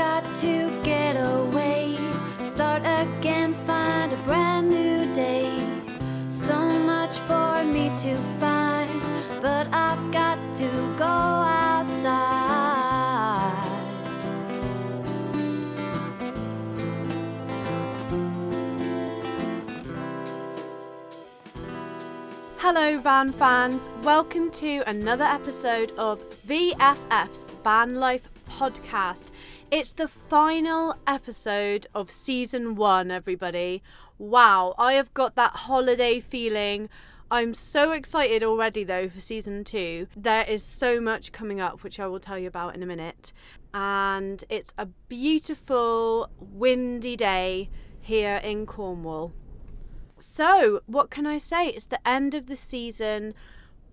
got to get away, start again, find a brand new day. So much for me to find, but I've got to go outside. Hello, van fans. Welcome to another episode of VFF's Van Life podcast. It's the final episode of season one, everybody. Wow, I have got that holiday feeling. I'm so excited already, though, for season two. There is so much coming up, which I will tell you about in a minute. And it's a beautiful, windy day here in Cornwall. So, what can I say? It's the end of the season.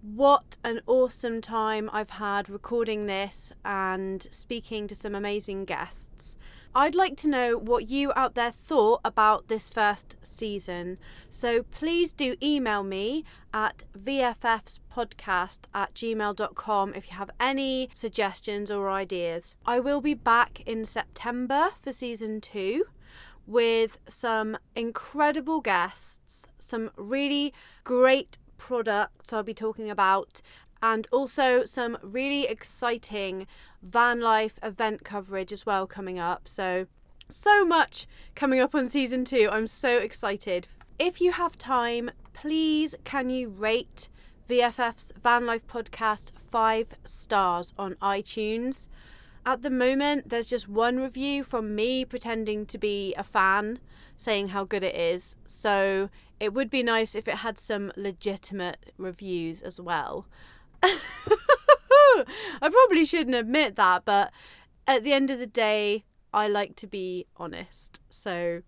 What an awesome time I've had recording this and speaking to some amazing guests. I'd like to know what you out there thought about this first season. So please do email me at vffspodcast at gmail.com if you have any suggestions or ideas. I will be back in September for season two with some incredible guests, some really great products I'll be talking about, and also some really exciting van life event coverage as well coming up. So, so much coming up on season two. I'm so excited. If you have time, please can you rate VFF's Van Life podcast five stars on iTunes? At the moment, there's just one review from me pretending to be a fan saying how good it is. So it would be nice if it had some legitimate reviews as well. I probably shouldn't admit that, but at the end of the day, I like to be honest. So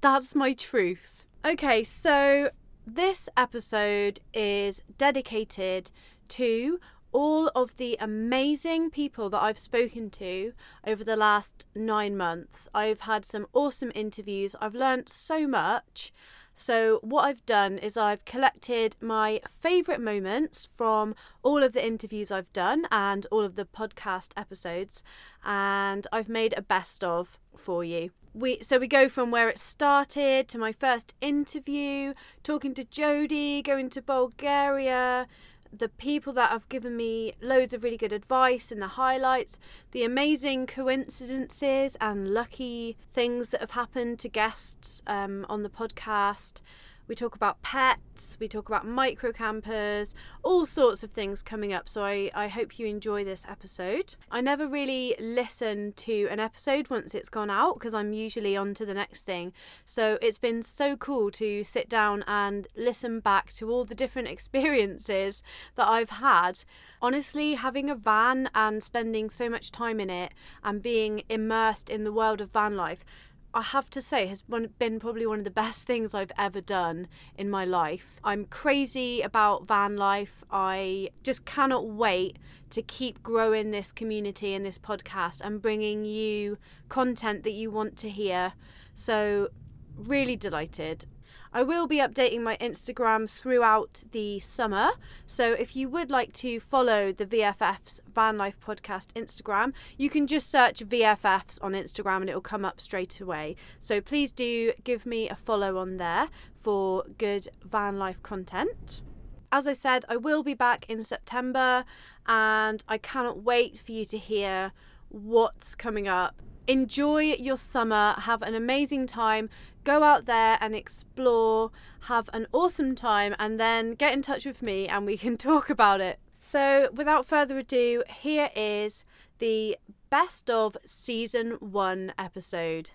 that's my truth. Okay, so this episode is dedicated to all of the amazing people that I've spoken to over the last nine months. I've had some awesome interviews, I've learned so much. So, what I've done is I've collected my favourite moments from all of the interviews I've done and all of the podcast episodes, and I've made a best of for you. We, so we go from where it started to my first interview, talking to Jodie, going to Bulgaria, the people that have given me loads of really good advice and the highlights, the amazing coincidences and lucky things that have happened to guests um, on the podcast, we talk about pets, we talk about micro campers, all sorts of things coming up. So I, I hope you enjoy this episode. I never really listen to an episode once it's gone out because I'm usually on to the next thing. So it's been so cool to sit down and listen back to all the different experiences that I've had. Honestly, having a van and spending so much time in it and being immersed in the world of van life I have to say, has been probably one of the best things I've ever done in my life. I'm crazy about van life. I just cannot wait to keep growing this community and this podcast and bringing you content that you want to hear. So, really delighted. I will be updating my Instagram throughout the summer. So if you would like to follow the VFF's Van Life Podcast Instagram, you can just search VFFs on Instagram and it will come up straight away. So please do give me a follow on there for good van life content. As I said, I will be back in September and I cannot wait for you to hear what's coming up enjoy your summer, have an amazing time, go out there and explore, have an awesome time, and then get in touch with me and we can talk about it. So, without further ado, here is the best of season one episode.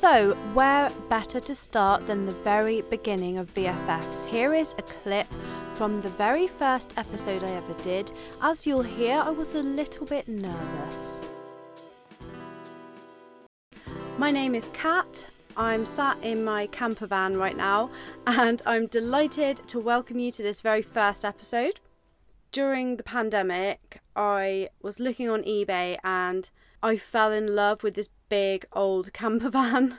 So, where better to start than the very beginning of VFFs? Here is a clip from the very first episode I ever did. As you'll hear, I was a little bit nervous. My name is Kat. I'm sat in my camper van right now, and I'm delighted to welcome you to this very first episode. During the pandemic, I was looking on eBay and I fell in love with this big old camper van.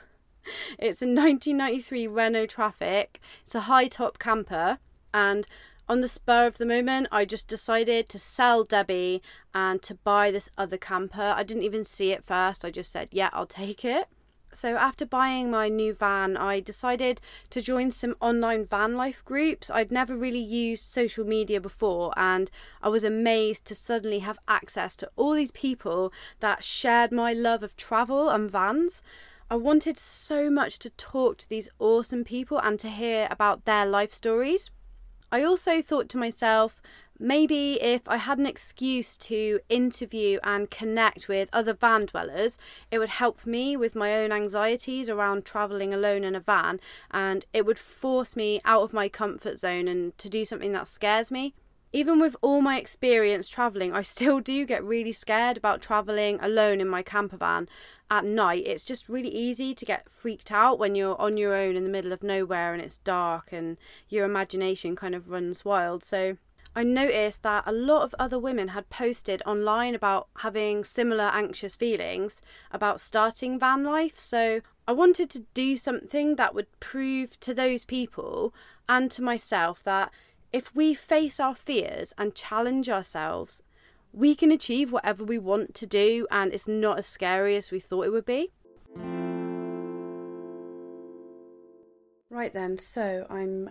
It's a 1993 Renault Trafic. It's a high top camper, and on the spur of the moment, I just decided to sell Debbie and to buy this other camper. I didn't even see it first, I just said, yeah, I'll take it. So, after buying my new van, I decided to join some online van life groups. I'd never really used social media before, and I was amazed to suddenly have access to all these people that shared my love of travel and vans. I wanted so much to talk to these awesome people and to hear about their life stories. I also thought to myself, maybe if I had an excuse to interview and connect with other van dwellers, it would help me with my own anxieties around travelling alone in a van and it would force me out of my comfort zone and to do something that scares me. Even with all my experience travelling, I still do get really scared about travelling alone in my camper van at night. It's just really easy to get freaked out when you're on your own in the middle of nowhere and it's dark and your imagination kind of runs wild. So I noticed that a lot of other women had posted online about having similar anxious feelings about starting van life. So I wanted to do something that would prove to those people and to myself that if we face our fears and challenge ourselves, we can achieve whatever we want to do and it's not as scary as we thought it would be. Right then, so I'm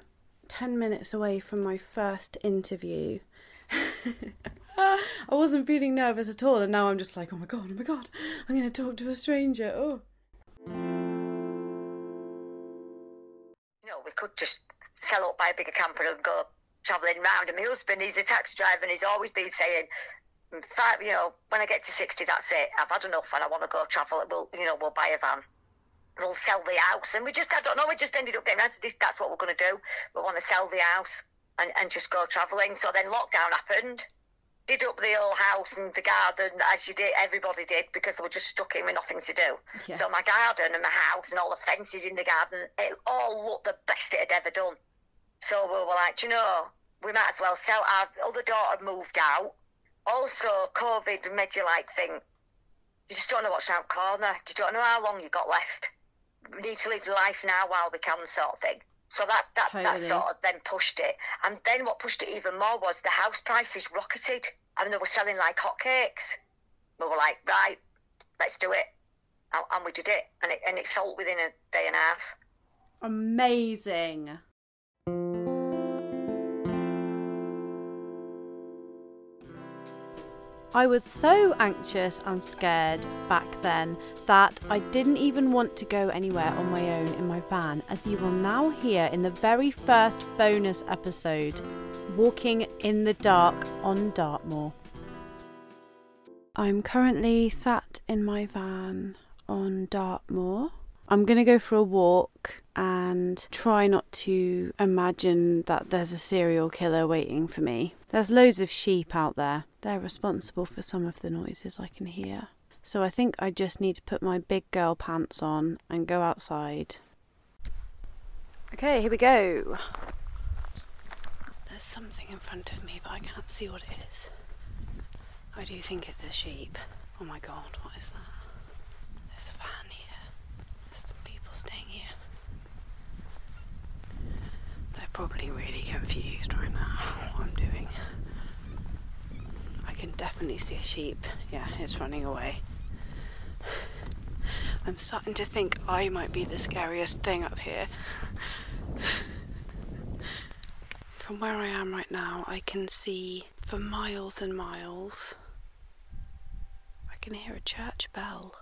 10 minutes away from my first interview. I wasn't feeling nervous at all, and now I'm just like, oh my god, oh my god, I'm going to talk to a stranger. Oh. You know, we could just sell up, buy a bigger camper, and go travelling round. And my husband, he's a taxi driver, and he's always been saying, five, you know, when I get to 60, that's it. I've had enough and I want to go travel. We'll, you know, we'll buy a van we'll sell the house. And we just, I don't know, we just ended up getting around to this. That's what we're going to do. We want to sell the house and, and just go travelling. So then lockdown happened. Did up the old house and the garden as you did, everybody did, because they were just stuck in with nothing to do. Yeah. So my garden and my house and all the fences in the garden, it all looked the best it had ever done. So we were like, you know, we might as well sell. Our other daughter moved out. Also, COVID made you like think, you just don't know what's around corner. You don't know how long you got left need to live life now while we can, sort of thing. So that that, totally. that sort of then pushed it. And then what pushed it even more was the house prices rocketed. and they were selling like hotcakes. We were like, right, let's do it. And, and we did it. And, it. and it sold within a day and a half. Amazing. I was so anxious and scared back then that I didn't even want to go anywhere on my own in my van, as you will now hear in the very first bonus episode Walking in the Dark on Dartmoor. I'm currently sat in my van on Dartmoor. I'm going to go for a walk and try not to imagine that there's a serial killer waiting for me. There's loads of sheep out there. They're responsible for some of the noises I can hear. So I think I just need to put my big girl pants on and go outside. Okay, here we go. There's something in front of me, but I can't see what it is. I do think it's a sheep. Oh my god, what is that? Probably really confused right now what I'm doing. I can definitely see a sheep. Yeah, it's running away. I'm starting to think I might be the scariest thing up here. From where I am right now, I can see for miles and miles. I can hear a church bell.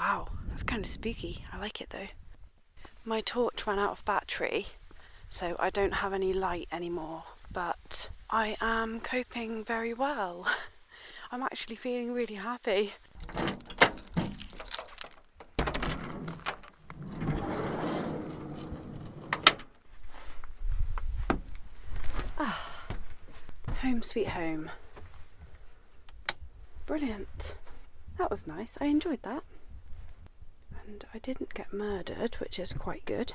Wow, that's kind of spooky. I like it though. My torch ran out of battery, so I don't have any light anymore, but I am coping very well. I'm actually feeling really happy. Ah, home sweet home. Brilliant. That was nice. I enjoyed that and I didn't get murdered, which is quite good.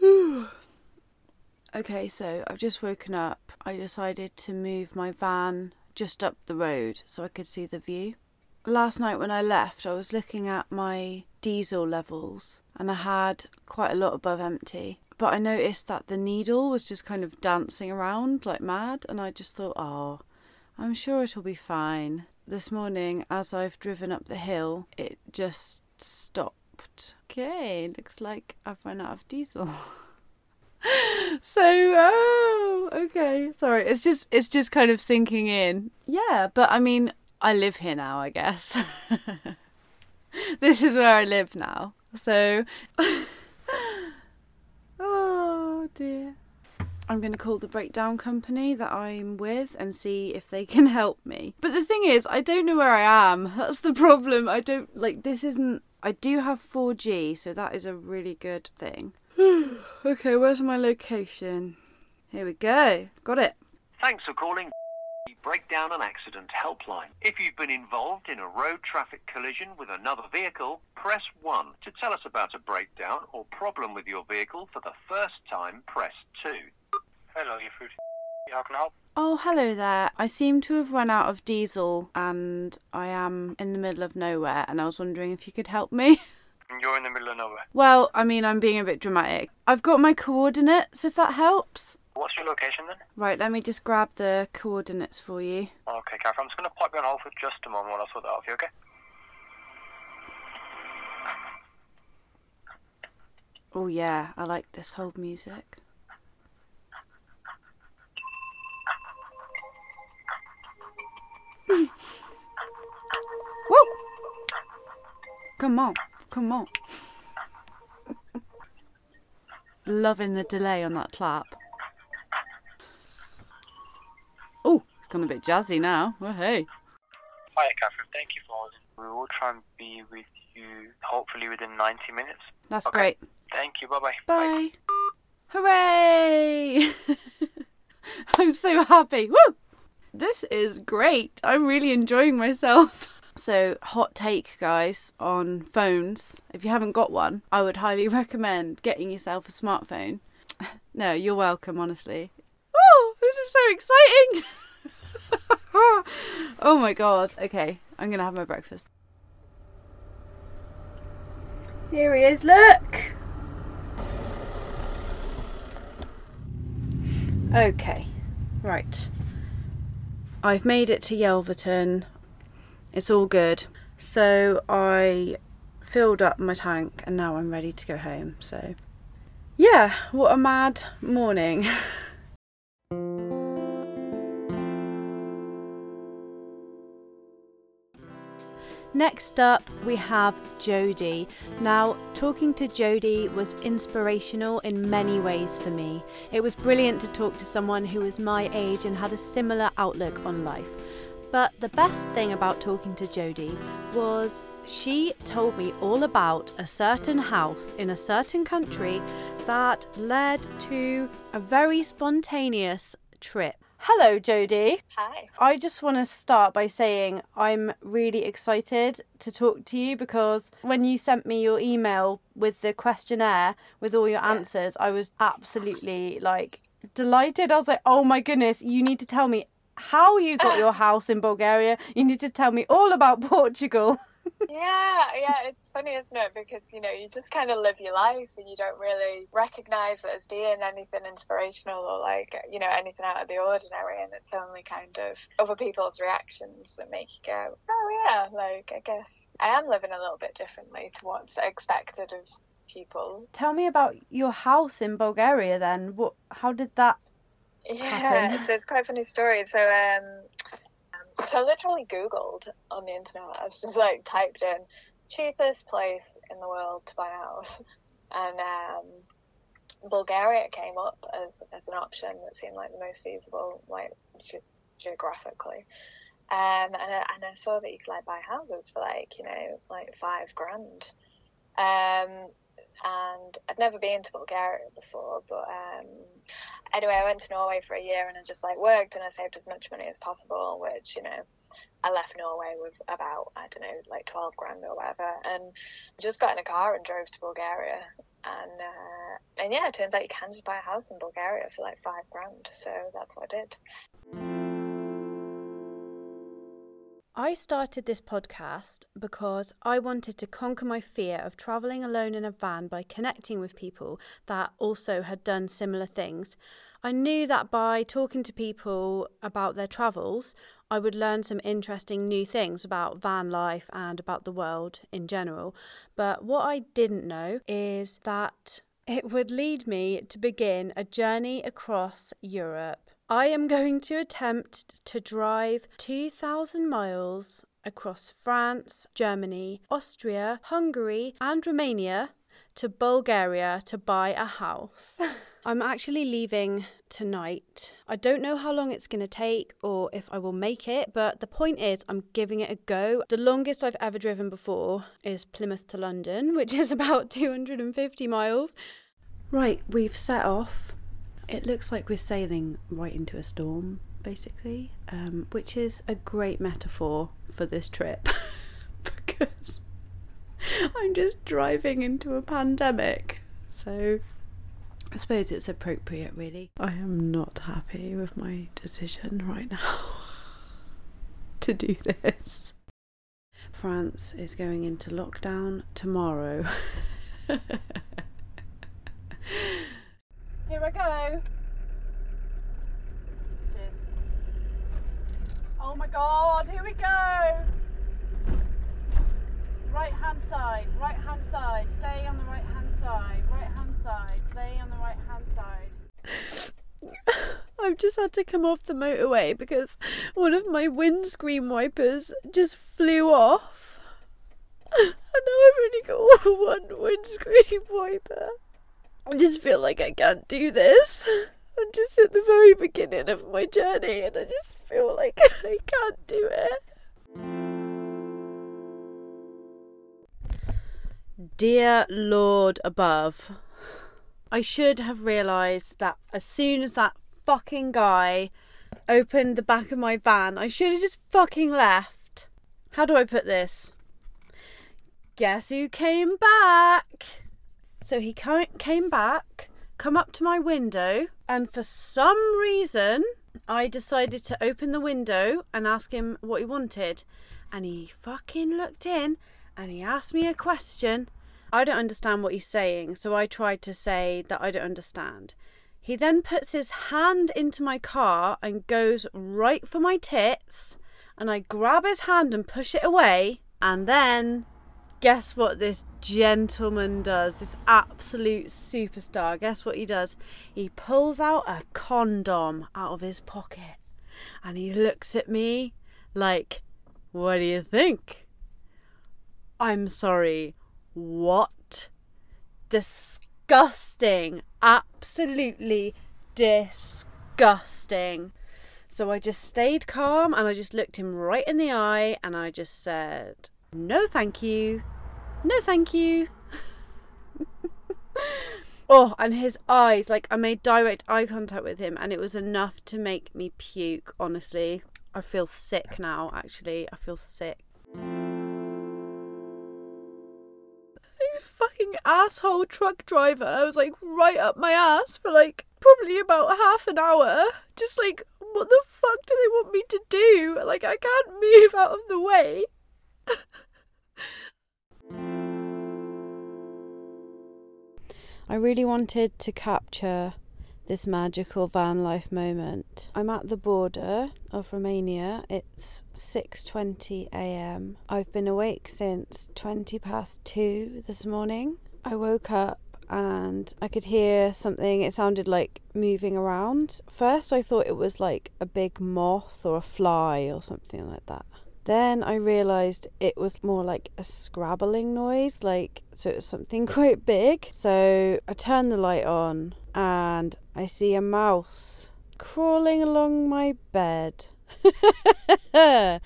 okay, so I've just woken up. I decided to move my van just up the road so I could see the view. Last night when I left, I was looking at my diesel levels and I had quite a lot above empty. But I noticed that the needle was just kind of dancing around like mad, and I just thought, oh, I'm sure it'll be fine. This morning, as I've driven up the hill, it just stopped. Okay, looks like I've run out of diesel. so oh okay sorry it's just it's just kind of sinking in yeah but i mean i live here now i guess this is where i live now so oh dear i'm going to call the breakdown company that i'm with and see if they can help me but the thing is i don't know where i am that's the problem i don't like this isn't i do have 4g so that is a really good thing okay, where's my location? Here we go. Got it. Thanks for calling the Breakdown and Accident Helpline. If you've been involved in a road traffic collision with another vehicle, press 1. To tell us about a breakdown or problem with your vehicle for the first time, press 2. Hello, you're through How can I help? Oh, hello there. I seem to have run out of diesel and I am in the middle of nowhere and I was wondering if you could help me. You're in the middle of nowhere. well, I mean, I'm being a bit dramatic. I've got my coordinates if that helps. What's your location then? Right, let me just grab the coordinates for you. Okay, Catherine, I'm just going to pop you on hold for just a moment while I sort that out for you, okay? Oh, yeah, I like this whole music. Woo! Come on, come on. Loving the delay on that clap. Oh, it's gone a bit jazzy now. Oh, hey. Hi, Catherine. Thank you for holding. We will try and be with you hopefully within 90 minutes. That's Okay. great. Thank you. Bye-bye. Bye. Hooray! I'm so happy. Woo! This is great. I'm really enjoying myself. So, hot take, guys, on phones. If you haven't got one, I would highly recommend getting yourself a smartphone. No, you're welcome, honestly. Oh, this is so exciting! oh my god. Okay, I'm gonna have my breakfast. Here he is, look! Okay, right. I've made it to Yelverton. It's all good. So I filled up my tank and now I'm ready to go home. So, yeah, what a mad morning. Next up, we have Jodie. Now, talking to Jodie was inspirational in many ways for me. It was brilliant to talk to someone who was my age and had a similar outlook on life. But the best thing about talking to Jodie was she told me all about a certain house in a certain country that led to a very spontaneous trip. Hello, Jodie. Hi. I just want to start by saying I'm really excited to talk to you because when you sent me your email with the questionnaire with all your answers, I was absolutely like delighted. I was like, oh my goodness, you need to tell me how you got your house in Bulgaria. You need to tell me all about Portugal. Yeah, yeah, it's funny, isn't it? Because, you know, you just kind of live your life and you don't really recognize it as being anything inspirational or like, you know, anything out of the ordinary. And it's only kind of other people's reactions that make you go, oh, yeah, like, I guess I am living a little bit differently to what's expected of people. Tell me about your house in Bulgaria then. What how did that Yeah, happen? so it's quite a funny story. So, um, um, so I literally Googled on the internet. I was just like typed in cheapest place in the world to buy a house, and um, Bulgaria came up as, as an option that seemed like the most feasible, like ge- geographically. Um, and I, and I saw that you could like buy houses for like you know like five grand. Um, and I'd never been to Bulgaria before, but um, anyway, I went to Norway for a year and I just like worked and I saved as much money as possible, which you know, I left Norway with about I don't know like twelve grand or whatever, and just got in a car and drove to Bulgaria. And uh, and yeah, it turns out you can just buy a house in Bulgaria for like five grand, so that's what I did. I started this podcast because I wanted to conquer my fear of travelling alone in a van by connecting with people that also had done similar things. I knew that by talking to people about their travels, I would learn some interesting new things about van life and about the world in general. But what I didn't know is that it would lead me to begin a journey across Europe. I am going to attempt to drive 2,000 miles across France, Germany, Austria, Hungary, and Romania to Bulgaria to buy a house. I'm actually leaving tonight. I don't know how long it's going to take or if I will make it, but the point is, I'm giving it a go. The longest I've ever driven before is Plymouth to London, which is about 250 miles. Right, we've set off. It looks like we're sailing right into a storm, basically, um, which is a great metaphor for this trip because I'm just driving into a pandemic. So I suppose it's appropriate, really. I am not happy with my decision right now to do this. France is going into lockdown tomorrow. Here I go. Cheers. Oh my god, here we go. Right hand side, right hand side, stay on the right hand side, right hand side, stay on the right hand side. I've just had to come off the motorway because one of my windscreen wipers just flew off. And now I've only got one windscreen wiper. I just feel like I can't do this. I'm just at the very beginning of my journey and I just feel like I can't do it. Dear Lord above, I should have realised that as soon as that fucking guy opened the back of my van, I should have just fucking left. How do I put this? Guess who came back? So he came back, come up to my window, and for some reason, I decided to open the window and ask him what he wanted. And he fucking looked in and he asked me a question. I don't understand what he's saying, so I tried to say that I don't understand. He then puts his hand into my car and goes right for my tits, and I grab his hand and push it away, and then guess what this gentleman does? This absolute superstar. Guess what he does? He pulls out a condom out of his pocket and he looks at me like, What do you think? I'm sorry, what? Disgusting. Absolutely disgusting. So I just stayed calm and I just looked him right in the eye and I just said, No, thank you. No, thank you. oh, and his eyes, like I made direct eye contact with him and it was enough to make me puke, honestly. I feel sick now, actually. I feel sick. fucking asshole truck driver I was like right up my ass for like probably about half an hour. Just like, what the fuck do they want me to do? Like, I can't move out of the way. I really wanted to capture this magical van life moment. I'm at the border of Romania. It's 6:20 a.m. I've been awake since 20 past 2 this morning. I woke up and I could hear something it sounded like moving around. First I thought it was like a big moth or a fly or something like that. Then I realised it was more like a scrabbling noise, like so it was something quite big. So I turned the light on and I see a mouse crawling along my bed.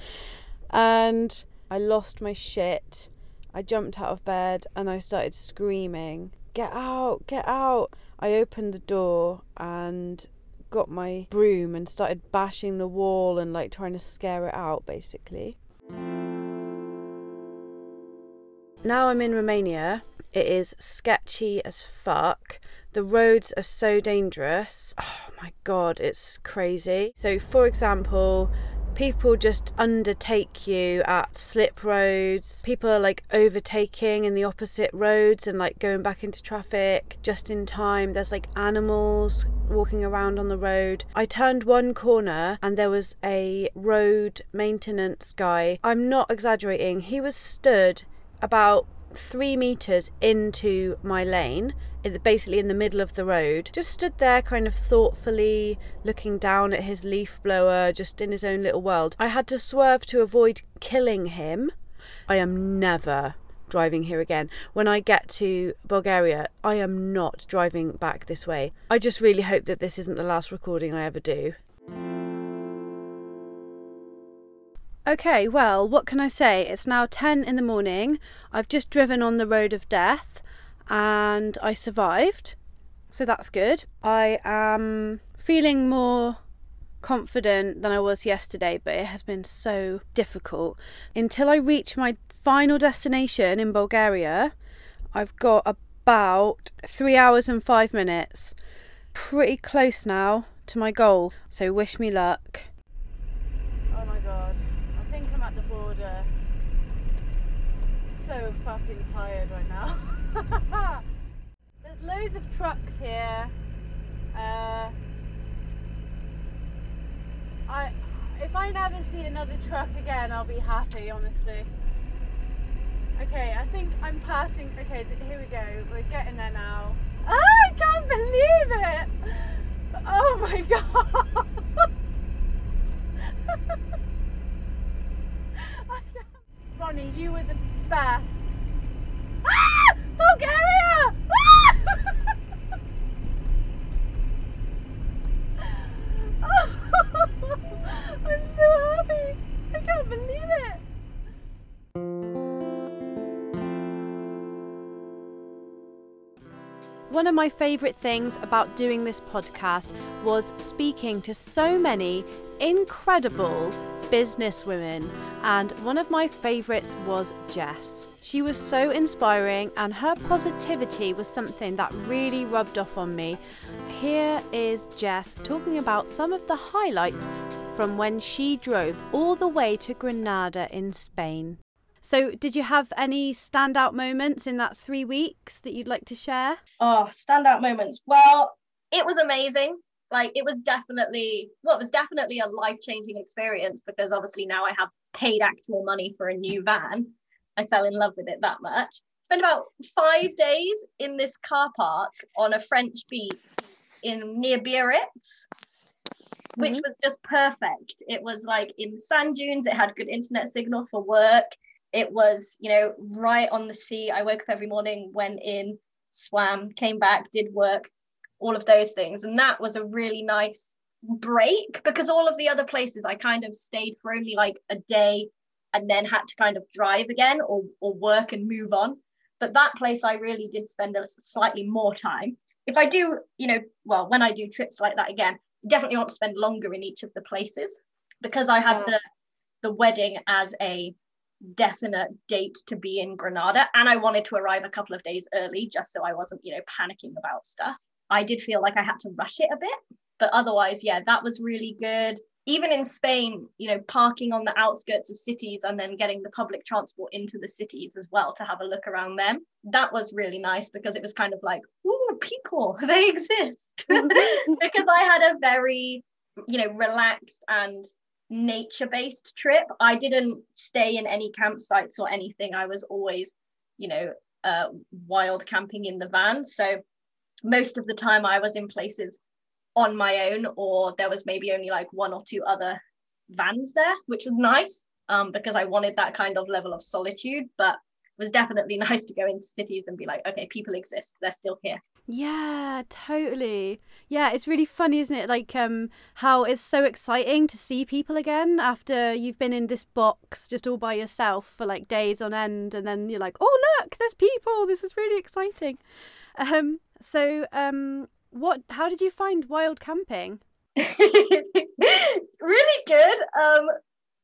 and I lost my shit. I jumped out of bed and I started screaming, Get out, get out. I opened the door and got my broom and started bashing the wall and like trying to scare it out basically. Now I'm in Romania. It is sketchy as fuck. The roads are so dangerous. Oh my god, it's crazy. So, for example, people just undertake you at slip roads. People are like overtaking in the opposite roads and like going back into traffic just in time. There's like animals walking around on the road. I turned one corner and there was a road maintenance guy. I'm not exaggerating. He was stood about three meters into my lane, basically in the middle of the road, just stood there kind of thoughtfully looking down at his leaf blower, just in his own little world. I had to swerve to avoid killing him. I am never driving here again. When I get to Bulgaria, I am not driving back this way. I just really hope that this isn't the last recording I ever do. Okay, well, what can I say? It's now 10 in the morning. I've just driven on the road of death and I survived. So that's good. I am feeling more confident than I was yesterday, but it has been so difficult. Until I reach my final destination in Bulgaria, I've got about three hours and five minutes. Pretty close now to my goal, so wish me luck. Oh my god, I think I'm at the border. So fucking tired right now. There's loads of trucks here. Uh, I, if I never see another truck again, I'll be happy. Honestly. Okay, I think I'm passing. Okay, here we go. We're getting there now. Ah, I can't believe it! Oh my god! Ronnie, you were the best. Ah! Bulgaria! Ah! I'm so happy. I can't believe it. One of my favourite things about doing this podcast was speaking to so many incredible businesswomen, and one of my favourites was Jess. She was so inspiring, and her positivity was something that really rubbed off on me. Here is Jess talking about some of the highlights from when she drove all the way to Granada in Spain. So, did you have any standout moments in that three weeks that you'd like to share? Oh, standout moments. Well, it was amazing. Like it was definitely well, it was definitely a life-changing experience because obviously now I have paid actual money for a new van. I fell in love with it that much. Spent about five days in this car park on a French beach in near Biarritz, which mm-hmm. was just perfect. It was like in sand dunes, it had good internet signal for work. It was, you know, right on the sea. I woke up every morning, went in, swam, came back, did work, all of those things. And that was a really nice break because all of the other places I kind of stayed for only like a day and then had to kind of drive again or, or work and move on. But that place I really did spend a slightly more time. If I do, you know, well, when I do trips like that again, definitely want to spend longer in each of the places because I had Yeah. the the wedding as a definite date to be in Granada and I wanted to arrive a couple of days early just so I wasn't, you know, panicking about stuff. I did feel like I had to rush it a bit, but otherwise, yeah, that was really good. Even in Spain, you know, parking on the outskirts of cities and then getting the public transport into the cities as well to have a look around them. That was really nice because it was kind of like, ooh, people, they exist. because I had a very, you know, relaxed and nature based trip. I didn't stay in any campsites or anything. I was always, you know, uh, wild camping in the van. So most of the time I was in places on my own, or there was maybe only like one or two other vans there, which was nice um, because I wanted that kind of level of solitude. But it was definitely nice to go into cities and be like, okay, people exist, they're still here. Yeah, totally. Yeah, it's really funny, isn't it? Like um how it's so exciting to see people again after you've been in this box just all by yourself for like days on end and then you're like, "Oh, look, there's people. This is really exciting." Um so um what how did you find wild camping? really good. Um,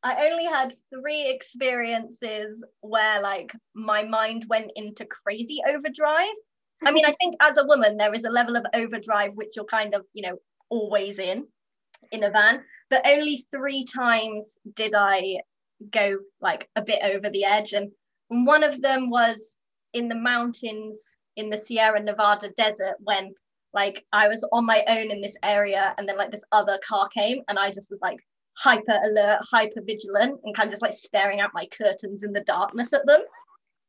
I only had three experiences where like my mind went into crazy overdrive. I mean, I think as a woman, there is a level of overdrive which you're kind of, you know, always in in a van. but only three times did I go like a bit over the edge. And one of them was in the mountains in the Sierra Nevada desert when like I was on my own in this area and then like this other car came and I just was like hyper alert, hyper vigilant and kind of just like staring at my curtains in the darkness at them.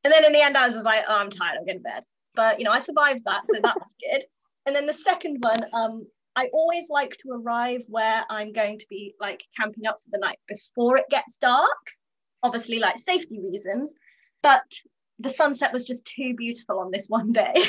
And then in the end I was just like, oh, I'm tired, I'm going to bed. But you know, I survived that, so that was good. And then the second one, um, I always like to arrive where I'm going to be like camping up for the night before it gets dark. Obviously, like safety reasons, but the sunset was just too beautiful on this one day.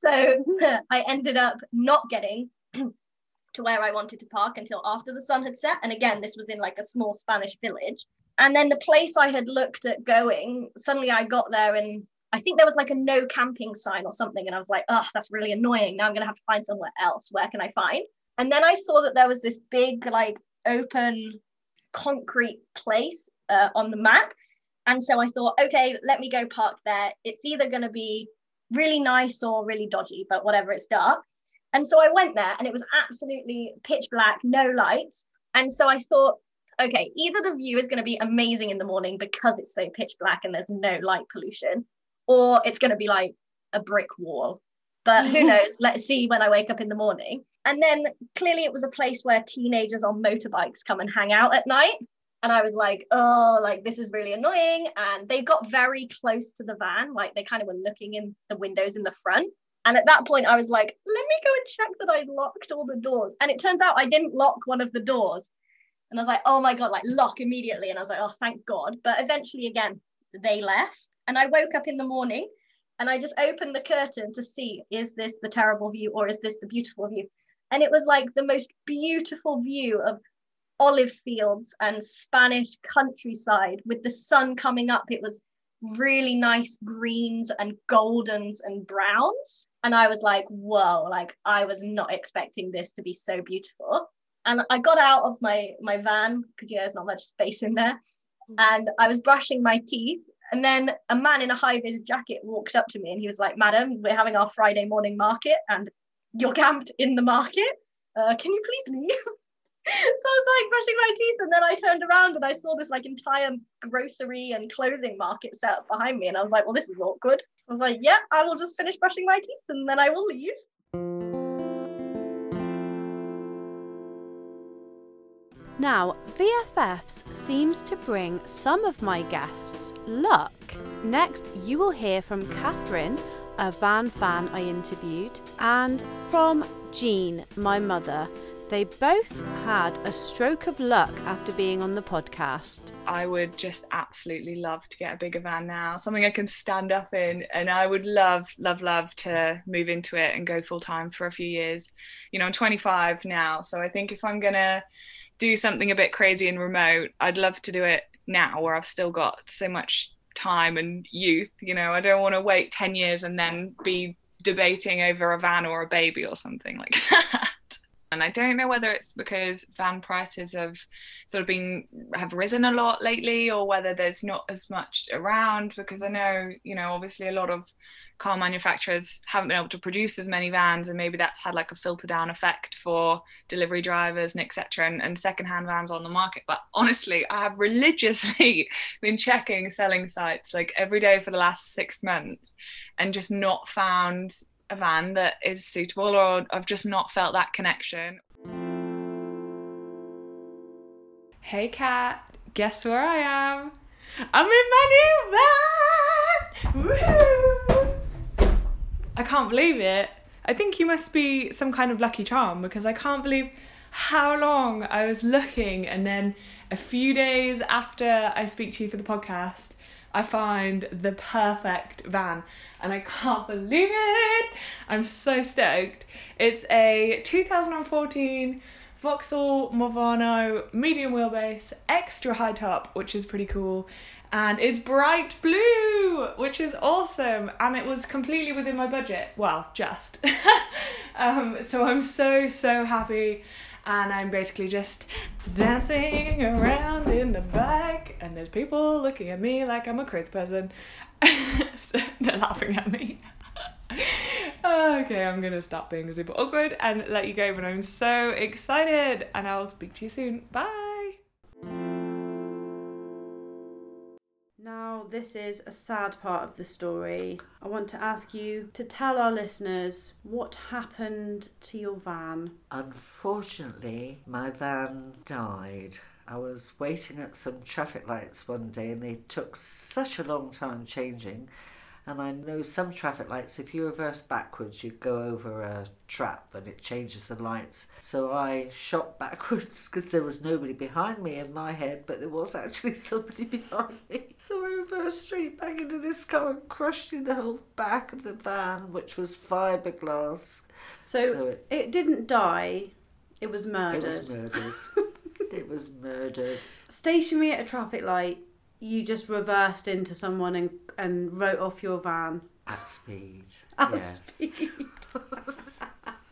so I ended up not getting to where I wanted to park until after the sun had set. And again, this was in like a small Spanish village. And then the place I had looked at going, suddenly I got there and I think there was like a no camping sign or something. And I was like, oh, that's really annoying. Now I'm going to have to find somewhere else. Where can I find? And then I saw that there was this big, like, open concrete place uh, on the map. And so I thought, okay, let me go park there. It's either going to be really nice or really dodgy, but whatever, it's dark. And so I went there and it was absolutely pitch black, no lights. And so I thought, okay, either the view is going to be amazing in the morning because it's so pitch black and there's no light pollution, or it's going to be like a brick wall. But who mm-hmm. knows? Let's see when I wake up in the morning. And then clearly it was a place where teenagers on motorbikes come and hang out at night. And I was like, oh, like this is really annoying. And they got very close to the van, like they kind of were looking in the windows in the front. And at that point, I was like, let me go and check that I'd locked all the doors. And it turns out I didn't lock one of the doors. And I was like, oh my God, like lock immediately. And I was like, oh, thank God. But eventually, again, they left. And I woke up in the morning and I just opened the curtain to see is this the terrible view or is this the beautiful view? And it was like the most beautiful view of olive fields and Spanish countryside with the sun coming up. It was really nice greens and goldens and browns. And I was like, whoa, like I was not expecting this to be so beautiful. And I got out of my my van because you know there's not much space in there. And I was brushing my teeth and then a man in a high vis jacket walked up to me and he was like, Madam, we're having our Friday morning market and you're camped in the market. Uh, can you please leave? so I was like brushing my teeth and then I turned around and I saw this like entire grocery and clothing market set up behind me. And I was like, well, this is awkward. I was like, yeah, I will just finish brushing my teeth and then I will leave. Now, VFFs seems to bring some of my guests luck. Next, you will hear from Catherine, a van fan I interviewed, and from Jean, my mother. They both had a stroke of luck after being on the podcast. I would just absolutely love to get a bigger van now, something I can stand up in. And I would love, love, love to move into it and go full time for a few years. You know, I'm 25 now. So I think if I'm going to do something a bit crazy and remote, I'd love to do it now where I've still got so much time and youth. You know, I don't want to wait 10 years and then be debating over a van or a baby or something like that. And I don't know whether it's because van prices have sort of been have risen a lot lately or whether there's not as much around because I know, you know, obviously a lot of car manufacturers haven't been able to produce as many vans and maybe that's had like a filter down effect for delivery drivers and etc and, and secondhand vans on the market. But honestly i have religiously been checking selling sites like every day for the last six months and just not found a van that is suitable or i've just not felt that connection hey kat guess where i am i'm in my new van Woo-hoo! I can't believe it. I think you must be some kind of lucky charm because I can't believe how long I was looking and then a few days after I speak to you for the podcast, I find the perfect van and I can't believe it. I'm so stoked. It's a 2014 Vauxhall Movano medium wheelbase, extra high top, which is pretty cool and it's bright blue, which is awesome. And it was completely within my budget. Well, just. um, so I'm so, so happy. And I'm basically just dancing around in the back, and there's people looking at me like I'm a crazy person. so they're laughing at me. okay, I'm gonna stop being super awkward and let you go, but I'm so excited, and I'll speak to you soon. Bye. Now, this is a sad part of the story. I want to ask you to tell our listeners what happened to your van. Unfortunately, my van died. I was waiting at some traffic lights one day and they took such a long time changing. And I know some traffic lights, if you reverse backwards, you go over a trap and it changes the lights. So I shot backwards because there was nobody behind me in my head, but there was actually somebody behind me. So I reversed straight back into this car and crushed through the whole back of the van, which was fiberglass. So, So it- it, didn't die, it was murdered. It was murdered. it was murdered. Stationary at a traffic light, you just reversed into someone and, and wrote off your van. At speed. At yes. speed.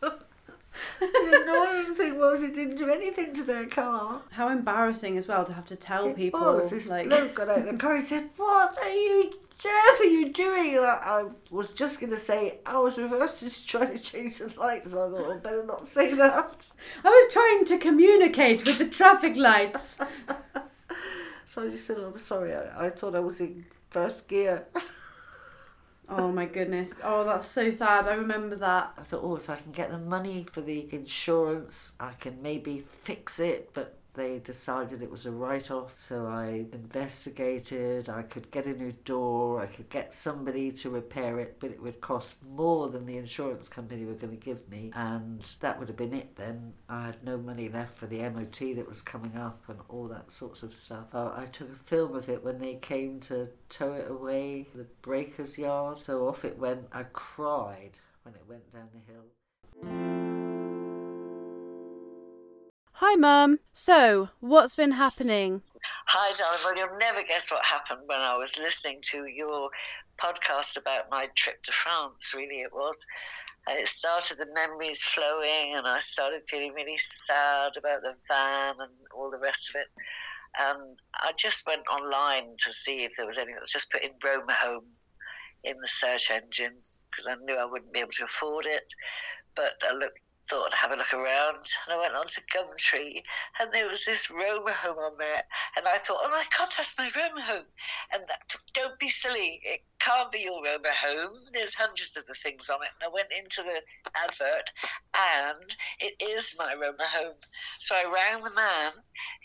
the annoying thing was it didn't do anything to their car. How embarrassing as well to have to tell It people. was. This like, bloke got out of the car. He said, "What are you? Jeff, are you doing?" And I, I was just going to say I was reversing to try to change the lights. I thought I'd better not say that. I was trying to communicate with the traffic lights. So I just said, "I'm sorry. I, I thought I was in first gear." oh my goodness. Oh, that's so sad. I remember that. I thought, oh, if I can get the money for the insurance, I can maybe fix it. But they decided it was a write off. So I investigated. I could get a new door. I could get somebody to repair it, but it would cost more than the insurance company were going to give me. And that would have been it then. I had no money left for the MOT that was coming up and all that sorts of stuff. I, I took a film of it when they came to tow it away, the breaker's yard. So off it went. I cried when it went down the hill. Hi, Mum. So, what's been happening? Hi, darling. Well, you'll never guess what happened when I was listening to your podcast about my trip to France. Really, it was. And it started the memories flowing, and I started feeling really sad about the van and all the rest of it. And I just went online to see if there was anything. I was just put in Romahome in the search engine because I knew I wouldn't be able to afford it. But I looked, thought I'd have a look around, and I went on to Gumtree, and there was this Romahome on there, and I thought, oh my God, that's my Romahome. And that, don't be silly, it can't be your Romahome. There's hundreds of the things on it. And I went into the advert, and it is my Romahome. So I rang the man.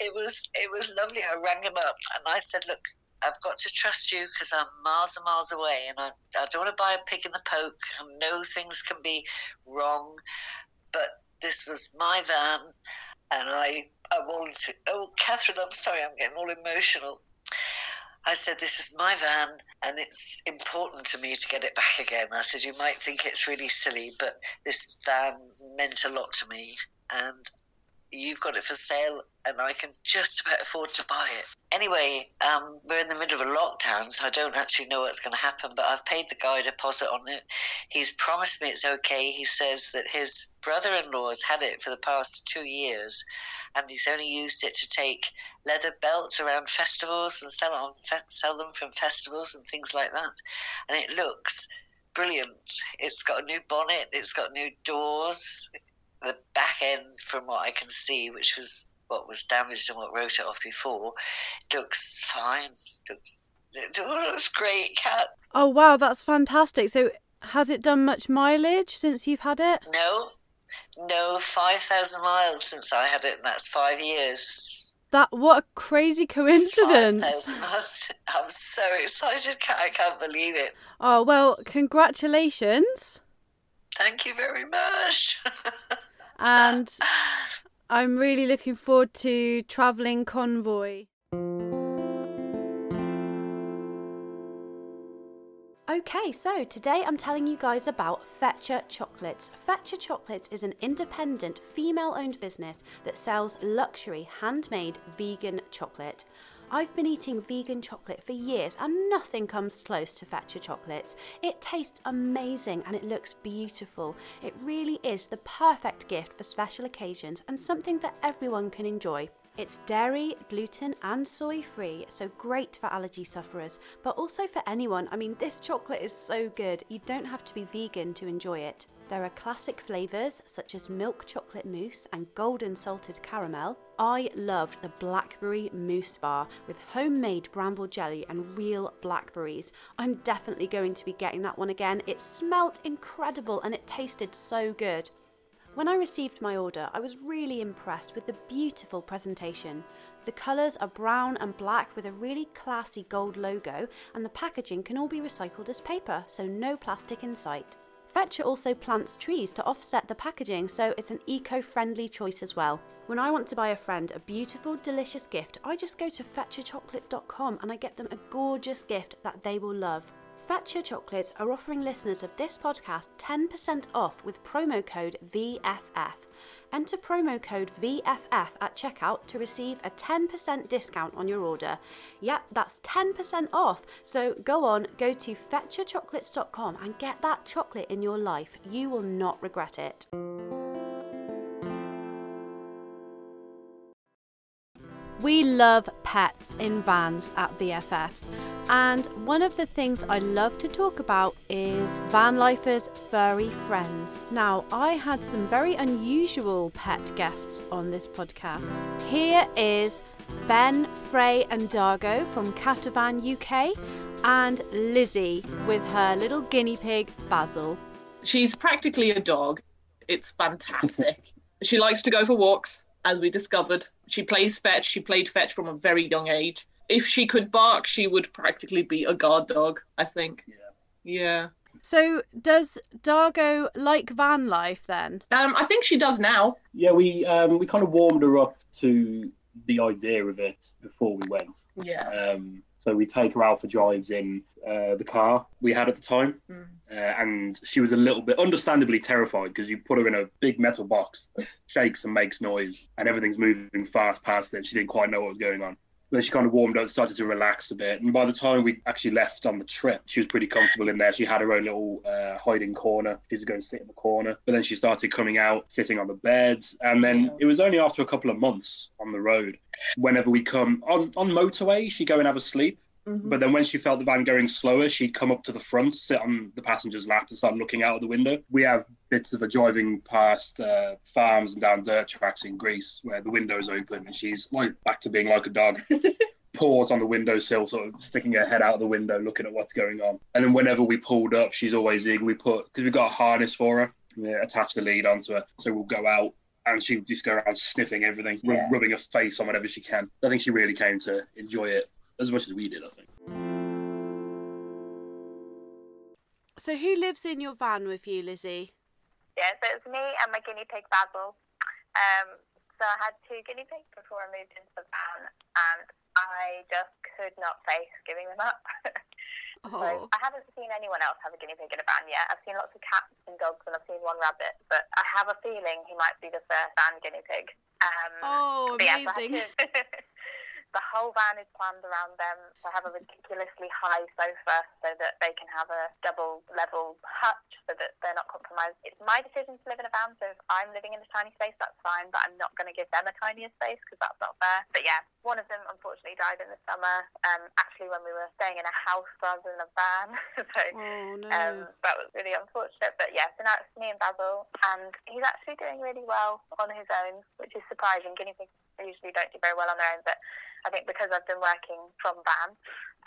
It was it was lovely. I rang him up, and I said, look. I've got to trust you because I'm miles and miles away, and I, I don't want to buy a pig in the poke. I know things can be wrong, but this was my van, and I I wanted to. Oh, Catherine, I'm sorry, I'm getting all emotional. I said, This is my van, and it's important to me to get it back again. I said, You might think it's really silly, but this van meant a lot to me, and you've got it for sale, and I can just about afford to buy it. Anyway, um, we're in the middle of a lockdown, so I don't actually know what's going to happen, but I've paid the guy a deposit on it. He's promised me it's okay. He says that his brother in law has had it for the past two years, and he's only used it to take leather belts around festivals and sell, on fe- sell them from festivals and things like that. And it looks brilliant. It's got a new bonnet, it's got new doors. The back end, from what I can see, which was what was damaged and what wrote it off before, looks fine. Looks it all looks great, Cat. Oh, wow, that's fantastic. So, has it done much mileage since you've had it? No, no, five thousand miles since I had it, and that's five years. That what a crazy coincidence. I'm so excited, Cat. I can't believe it. Oh, well, congratulations. Thank you very much. And I'm really looking forward to travelling convoy. Okay, so today I'm telling you guys about Fetcher Chocolates. Fetcher Chocolates is an independent, female owned business that sells luxury, handmade vegan chocolate. I've been eating vegan chocolate for years and nothing comes close to Fetcher Chocolates. It tastes amazing and it looks beautiful. It really is the perfect gift for special occasions and something that everyone can enjoy. It's dairy, gluten, and soy free, so great for allergy sufferers, but also for anyone. I mean, this chocolate is so good, you don't have to be vegan to enjoy it. There are classic flavours such as milk chocolate mousse and golden salted caramel. I loved the blackberry mousse bar with homemade bramble jelly and real blackberries. I'm definitely going to be getting that one again. It smelt incredible and it tasted so good. When I received my order, I was really impressed with the beautiful presentation. The colours are brown and black with a really classy gold logo, and the packaging can all be recycled as paper, so no plastic in sight. Fetcher also plants trees to offset the packaging, so it's an eco friendly choice as well. When I want to buy a friend a beautiful, delicious gift, I just go to fetcherchocolates.com and I get them a gorgeous gift that they will love. Fetcher Chocolates are offering listeners of this podcast 10% off with promo code VFF. Enter promo code VFF at checkout to receive a 10% discount on your order. Yep, that's 10% off. So go on, go to fetcherchocolates.com and get that chocolate in your life. You will not regret it. We love pets in vans at VFFs, and one of the things I love to talk about is van lifers' furry friends. Now, I had some very unusual pet guests on this podcast. Here is Ben, Frey, and Dargo from Catavan UK, and Lizzie with her little guinea pig Basil. She's practically a dog. It's fantastic. she likes to go for walks as we discovered. She plays fetch. She played fetch from a very young age. If she could bark, she would practically be a guard dog, I think. Yeah. Yeah. So, does Dargo like van life then? Um, I think she does now. Yeah, we um, we kind of warmed her up to the idea of it before we went. Yeah. Um, so we take her out for drives in uh, the car we had at the time, Mm. uh, and she was a little bit, understandably terrified because you put her in a big metal box, shakes and makes noise, and everything's moving fast past it. She didn't quite know what was going on. Then she kind of warmed up, started to relax a bit, and by the time we actually left on the trip, she was pretty comfortable in there. She had her own little uh, hiding corner. She was go to sit in the corner, but then she started coming out, sitting on the beds, and then it was only after a couple of months on the road, whenever we come on on motorway, she'd go and have a sleep. Mhm. But then when she felt the van going slower, she'd come up to the front, sit on the passenger's lap, and start looking out of the window. We have bits of her driving past uh, farms and down dirt tracks in Greece where the window's open and she's like back to being like a dog. Paws on the windowsill, sort of sticking her head out of the window, looking at what's going on. And then whenever we pulled up, she's always in. We put because we've got a harness for her, we attach the lead onto her, so we'll go out and she would just go around sniffing everything, Yeah. rubbing her face on whatever she can. I think she really came to enjoy it as much as we did. I think. So, who lives in your van with you, Lizzie? Yeah, so it was me and my guinea pig Basil. Um, so I had two guinea pigs before I moved into the van, and I just could not face giving them up. Oh. So I haven't seen anyone else have a guinea pig in a van yet. I've seen lots of cats and dogs, and I've seen one rabbit, but I have a feeling he might be the first van guinea pig. Um, Oh, but yeah, so I had amazing. to- the whole van is planned around them. So I have a ridiculously high sofa so that they can have a double level hutch so that they're not compromised. It's my decision to live in a van, so if I'm living in a tiny space, that's fine, but I'm not going to give them a tinier space because that's not fair. But yeah, one of them unfortunately died in the summer, um, actually when we were staying in a house rather than a van. so Oh, no. um, that was really unfortunate. But yeah, so now it's me and Basil, and he's actually doing really well on his own, which is surprising. Guinea pigs usually don't do very well on their own, but I think because I've been working from van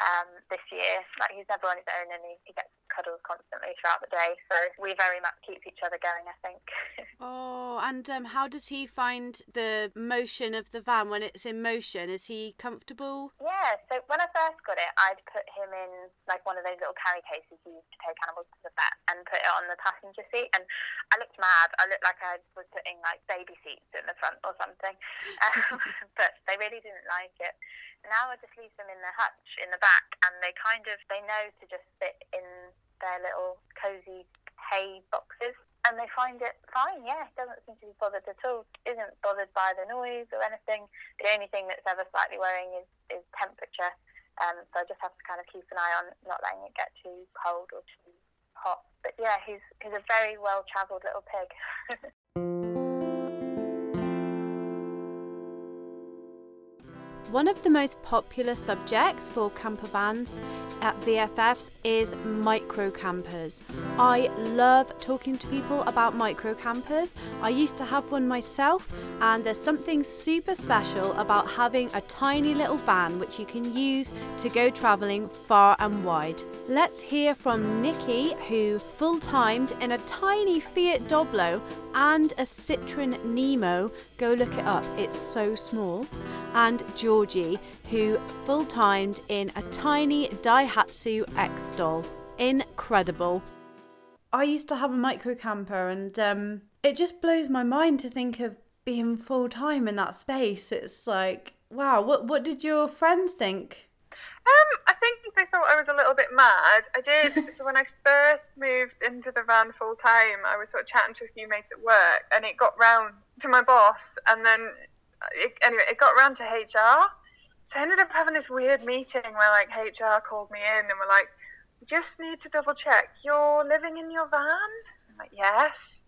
um, this year, like he's never on his own and he, he gets cuddles constantly throughout the day. So we very much keep each other going, I think. Oh, and um, how does he find the motion of the van when it's in motion? Is he comfortable? Yeah, so when I first got it, I'd put him in like one of those little carry cases you use to take animals to the vet and put it on the passenger seat. And I looked mad. I looked like I was putting like baby seats in the front or something. Um, but they really didn't like it. Now I just leave them in the hutch in the back and they kind of, they know to just sit in their little cozy hay boxes and they find it fine. Yeah, doesn't seem to be bothered at all. Isn't bothered by the noise or anything. The only thing that's ever slightly worrying is, is temperature. Um, so I just have to kind of keep an eye on not letting it get too cold or too hot. But yeah, he's he's a very well travelled little pig. One of the most popular subjects for camper vans at VFFs is micro campers. I love talking to people about micro campers. I used to have one myself, and there's something super special about having a tiny little van which you can use to go travelling far and wide. Let's hear from Nikki, who full timed in a tiny Fiat Doblo and a Citroen Nemo. Go look it up, it's so small. And Georgie, who full timed in a tiny Daihatsu X Doll. Incredible. I used to have a micro camper, and um, it just blows my mind to think of being full time in that space. It's like, wow, what, what did your friends think? Um, I think they thought I was a little bit mad. I did. so when I first moved into the van full time, I was sort of chatting to a few mates at work, and it got round to my boss, and then it, anyway, it got round to HR. So I ended up having this weird meeting where like HR called me in and were like, "We just need to double check you're living in your van." I'm like, "Yes."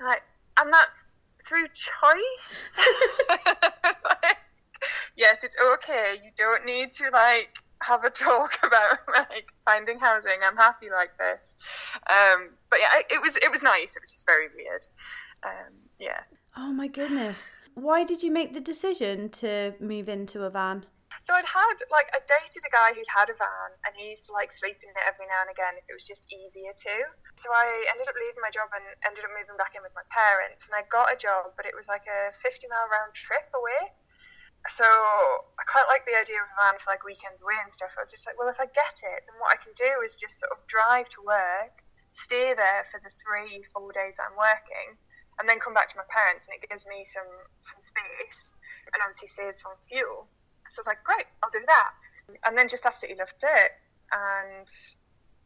Like, and that's through choice. like, yes, it's okay. You don't need to like have a talk about like finding housing. I'm happy like this. Um, but yeah, it was it was nice. It was just very weird. Um, yeah. Oh my goodness. Why did you make the decision to move into a van? So I'd had like I dated a guy who'd had a van and he used to like sleep in it every now and again if it was just easier to. So I ended up leaving my job and ended up moving back in with my parents and I got a job but it was like a 50 mile round trip away. So I quite like the idea of a van for like weekends away and stuff. I was just like, well if I get it then what I can do is just sort of drive to work, stay there for the three, four days that I'm working and then come back to my parents and it gives me some some space and obviously saves on fuel. So I was like, great, I'll do that. And then just absolutely loved it. And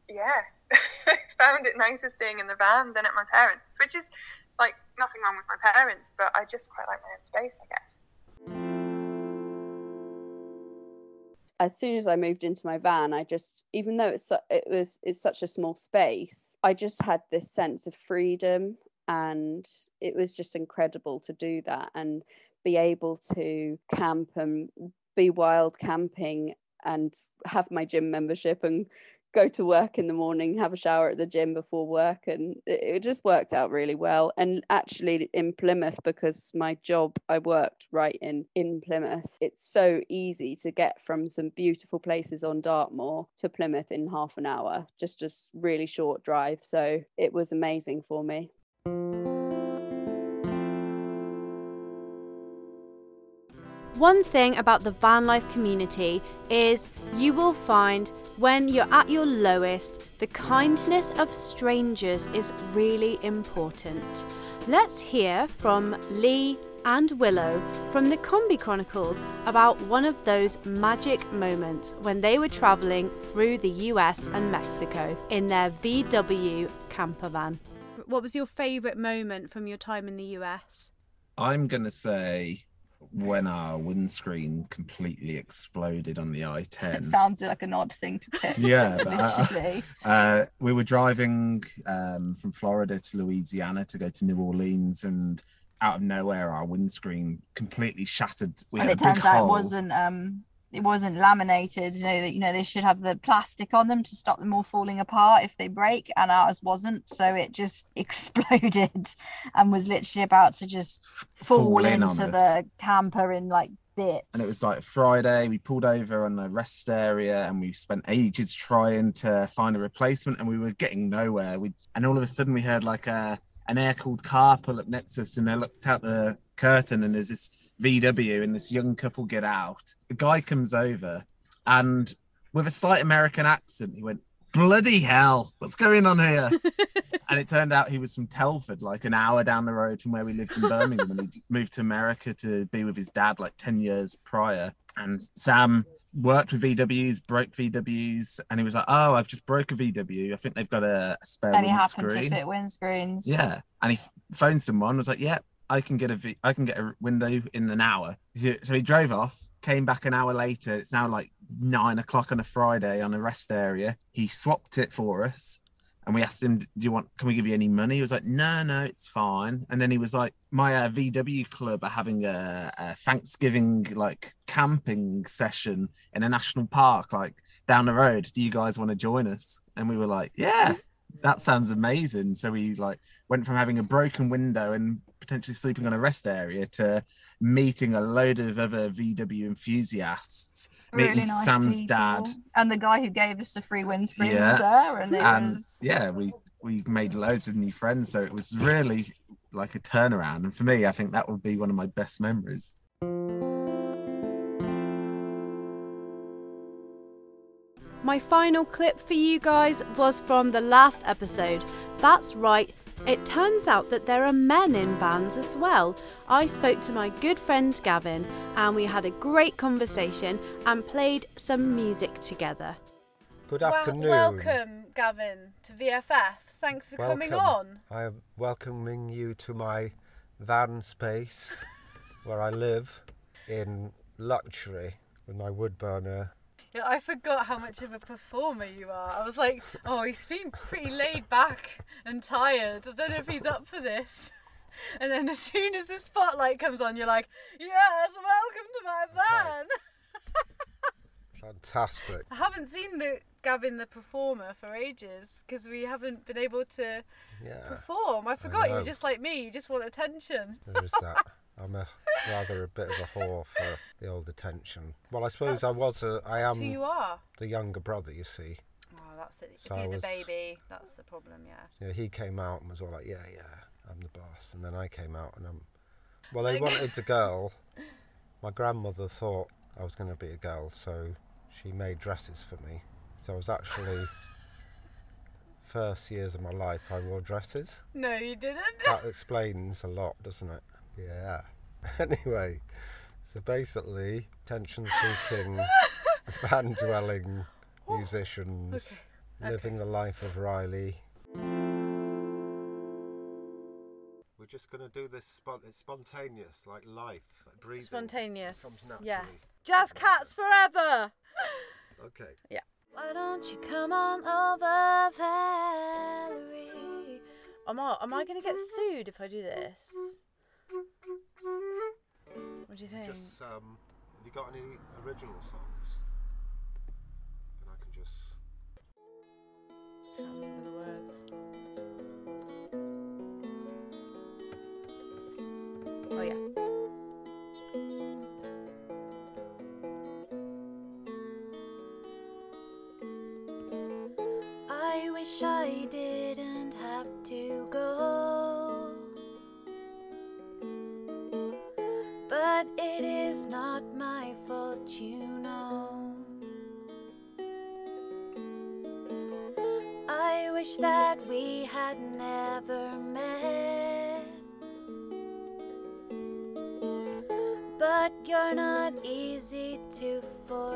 yeah, found it nicer staying in the van than at my parents, which is like nothing wrong with my parents, but I just quite like my own space, I guess. As soon as I moved into my van, I just, even though it's it was it's such a small space, I just had this sense of freedom, and it was just incredible to do that and be able to camp and be wild camping and have my gym membership and go to work in the morning, have a shower at the gym before work. And it, just worked out really well. And actually, in Plymouth, because my job, I worked right in, in Plymouth, it's so easy to get from some beautiful places on Dartmoor to Plymouth in half an hour, just a really short drive. So it was amazing for me. One thing about the van life community is you will find when you're at your lowest, the kindness of strangers is really important. Let's hear from Lee and Willow from the Combi Chronicles about one of those magic moments when they were travelling through the US and Mexico in their VW camper van. What was your favourite moment from your time in the US? I'm going to say when our windscreen completely exploded on the I-10. It sounds like an odd thing to pick. Yeah, but uh, uh, we were driving um, from Florida to Louisiana to go to New Orleans, and out of nowhere, our windscreen completely shattered. We and it turns out it wasn't um, it wasn't laminated you know that you know they should have the plastic on them to stop them all falling apart if they break and ours wasn't so it just exploded and was literally about to just fall, fall in into the camper in like bits. And it was like friday we pulled over on the rest area and we spent ages trying to find a replacement and we were getting nowhere. We and all of a sudden we heard like a an air cooled car pull up next to us and i looked out the curtain and there's this VW and this young couple get out. The guy comes over and with a slight American accent, he went, Bloody hell, what's going on here? and it turned out he was from Telford, like an hour down the road from where we lived in Birmingham. and he moved to America to be with his dad like 10 years prior. And Sam worked with VWs, broke VWs, and he was like, "Oh, I've just broke a VW. I think they've got a, spare and he happened to fit windscreens." Yeah, and he phoned someone. Was like, "Yeah, I can get a I can get a window in an hour. So he drove off, came back an hour later. It's now like nine o'clock on a Friday on a rest area. He swapped it for us, And we asked him, "Do you want? Can we give you any money?" He was like, "No, no, it's fine." And then he was like, "My uh, VW club are having a, a Thanksgiving like camping session in a national park, like down the road. Do you guys want to join us?" And we were like, "Yeah, that sounds amazing." So we like went from having a broken window and potentially sleeping on a rest area to meeting a load of other VW enthusiasts, Really meeting nice Sam's people. dad. And the guy who gave us the free windscreen Yeah. was there, and and was yeah, we we made loads of new friends. So it was really like a turnaround. And for me, I think that would be one of my best memories. My final clip for you guys was from the last episode. That's right, it turns out that there are men in vans as well. I spoke to my good friend Gavin and we had a great conversation and played some music together. Good afternoon. welcome, Gavin, to VFFs. Thanks for coming on. I am welcoming you to my van space where I live in luxury with my wood burner. Yeah, I forgot how much of a performer you are. I was like, oh, he's been pretty laid back and tired. I don't know if he's up for this. And then as soon as the spotlight comes on, you're like, yes, welcome to my van. Fantastic. I haven't seen the Gavin the performer for ages because we haven't been able to Yeah. perform. I forgot you know. were just like me. You just want attention. There is that. I'm a rather a bit of a whore for the old attention. Well, I suppose I was a, I that's am who you are. the younger brother, you see. Oh, that's it. So if I you're the was- baby, that's the problem. Yeah. Yeah, he came out and was all like, "Yeah, yeah, I'm the boss," and then I came out and I'm. Well, they wanted a girl. My grandmother thought I was going to be a girl, so she made dresses for me. So I was actually first years of my life I wore dresses. No, you didn't. That explains a lot, doesn't it? Yeah. Anyway, so basically, tension-seeking, van-dwelling musicians living the life of Riley. We're just going to do this. Spon- it's spontaneous, like life, like breathing. Spontaneous. Comes Yeah. naturally. Jazz cats forever. Okay. Yeah. Why don't you come on over, Valerie? Am I, am I going to get sued if I do this? What do you think? Just um, have you got any original songs? And I can just. Can't remember the words. Oh yeah. I wish I didn't that we had never met. But you're not easy to forget.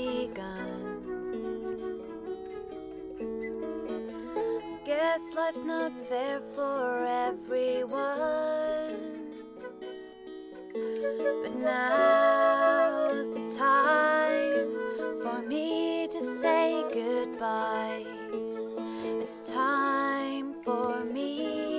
Begun. Guess life's not fair for everyone. But now's the time for me to say goodbye. It's time for me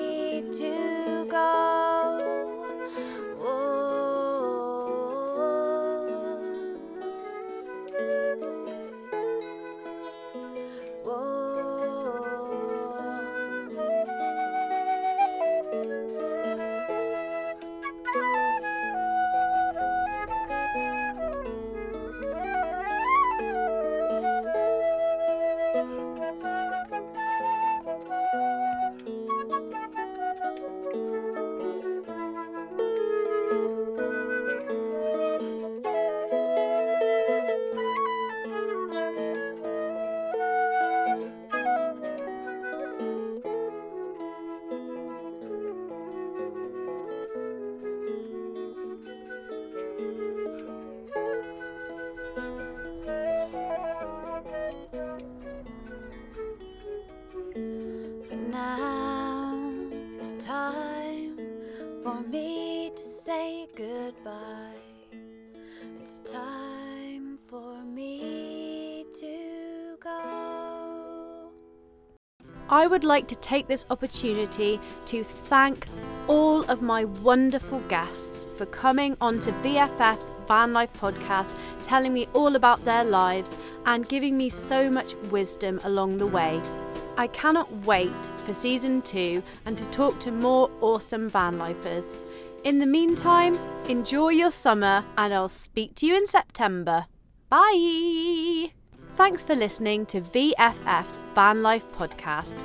I would like to take this opportunity to thank all of my wonderful guests for coming onto VFF's Van Life podcast, telling me all about their lives and giving me so much wisdom along the way. I cannot wait for season two and to talk to more awesome van lifers. In the meantime, enjoy your summer and I'll speak to you in September. Bye! Thanks for listening to VFF's Van Life podcast.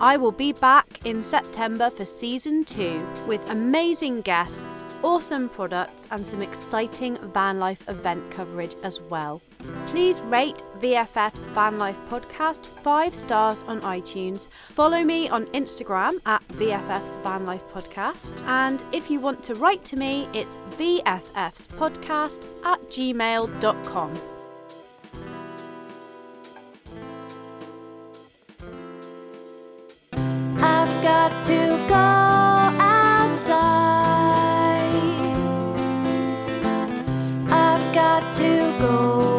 I will be back in September for season two with amazing guests, awesome products, and some exciting van life event coverage as well. Please rate VFF's Van Life podcast five stars on iTunes. Follow me on Instagram at VFF's Van Life podcast. And if you want to write to me, it's VFF's podcast at gmail.com. I've got to go outside. I've got to go.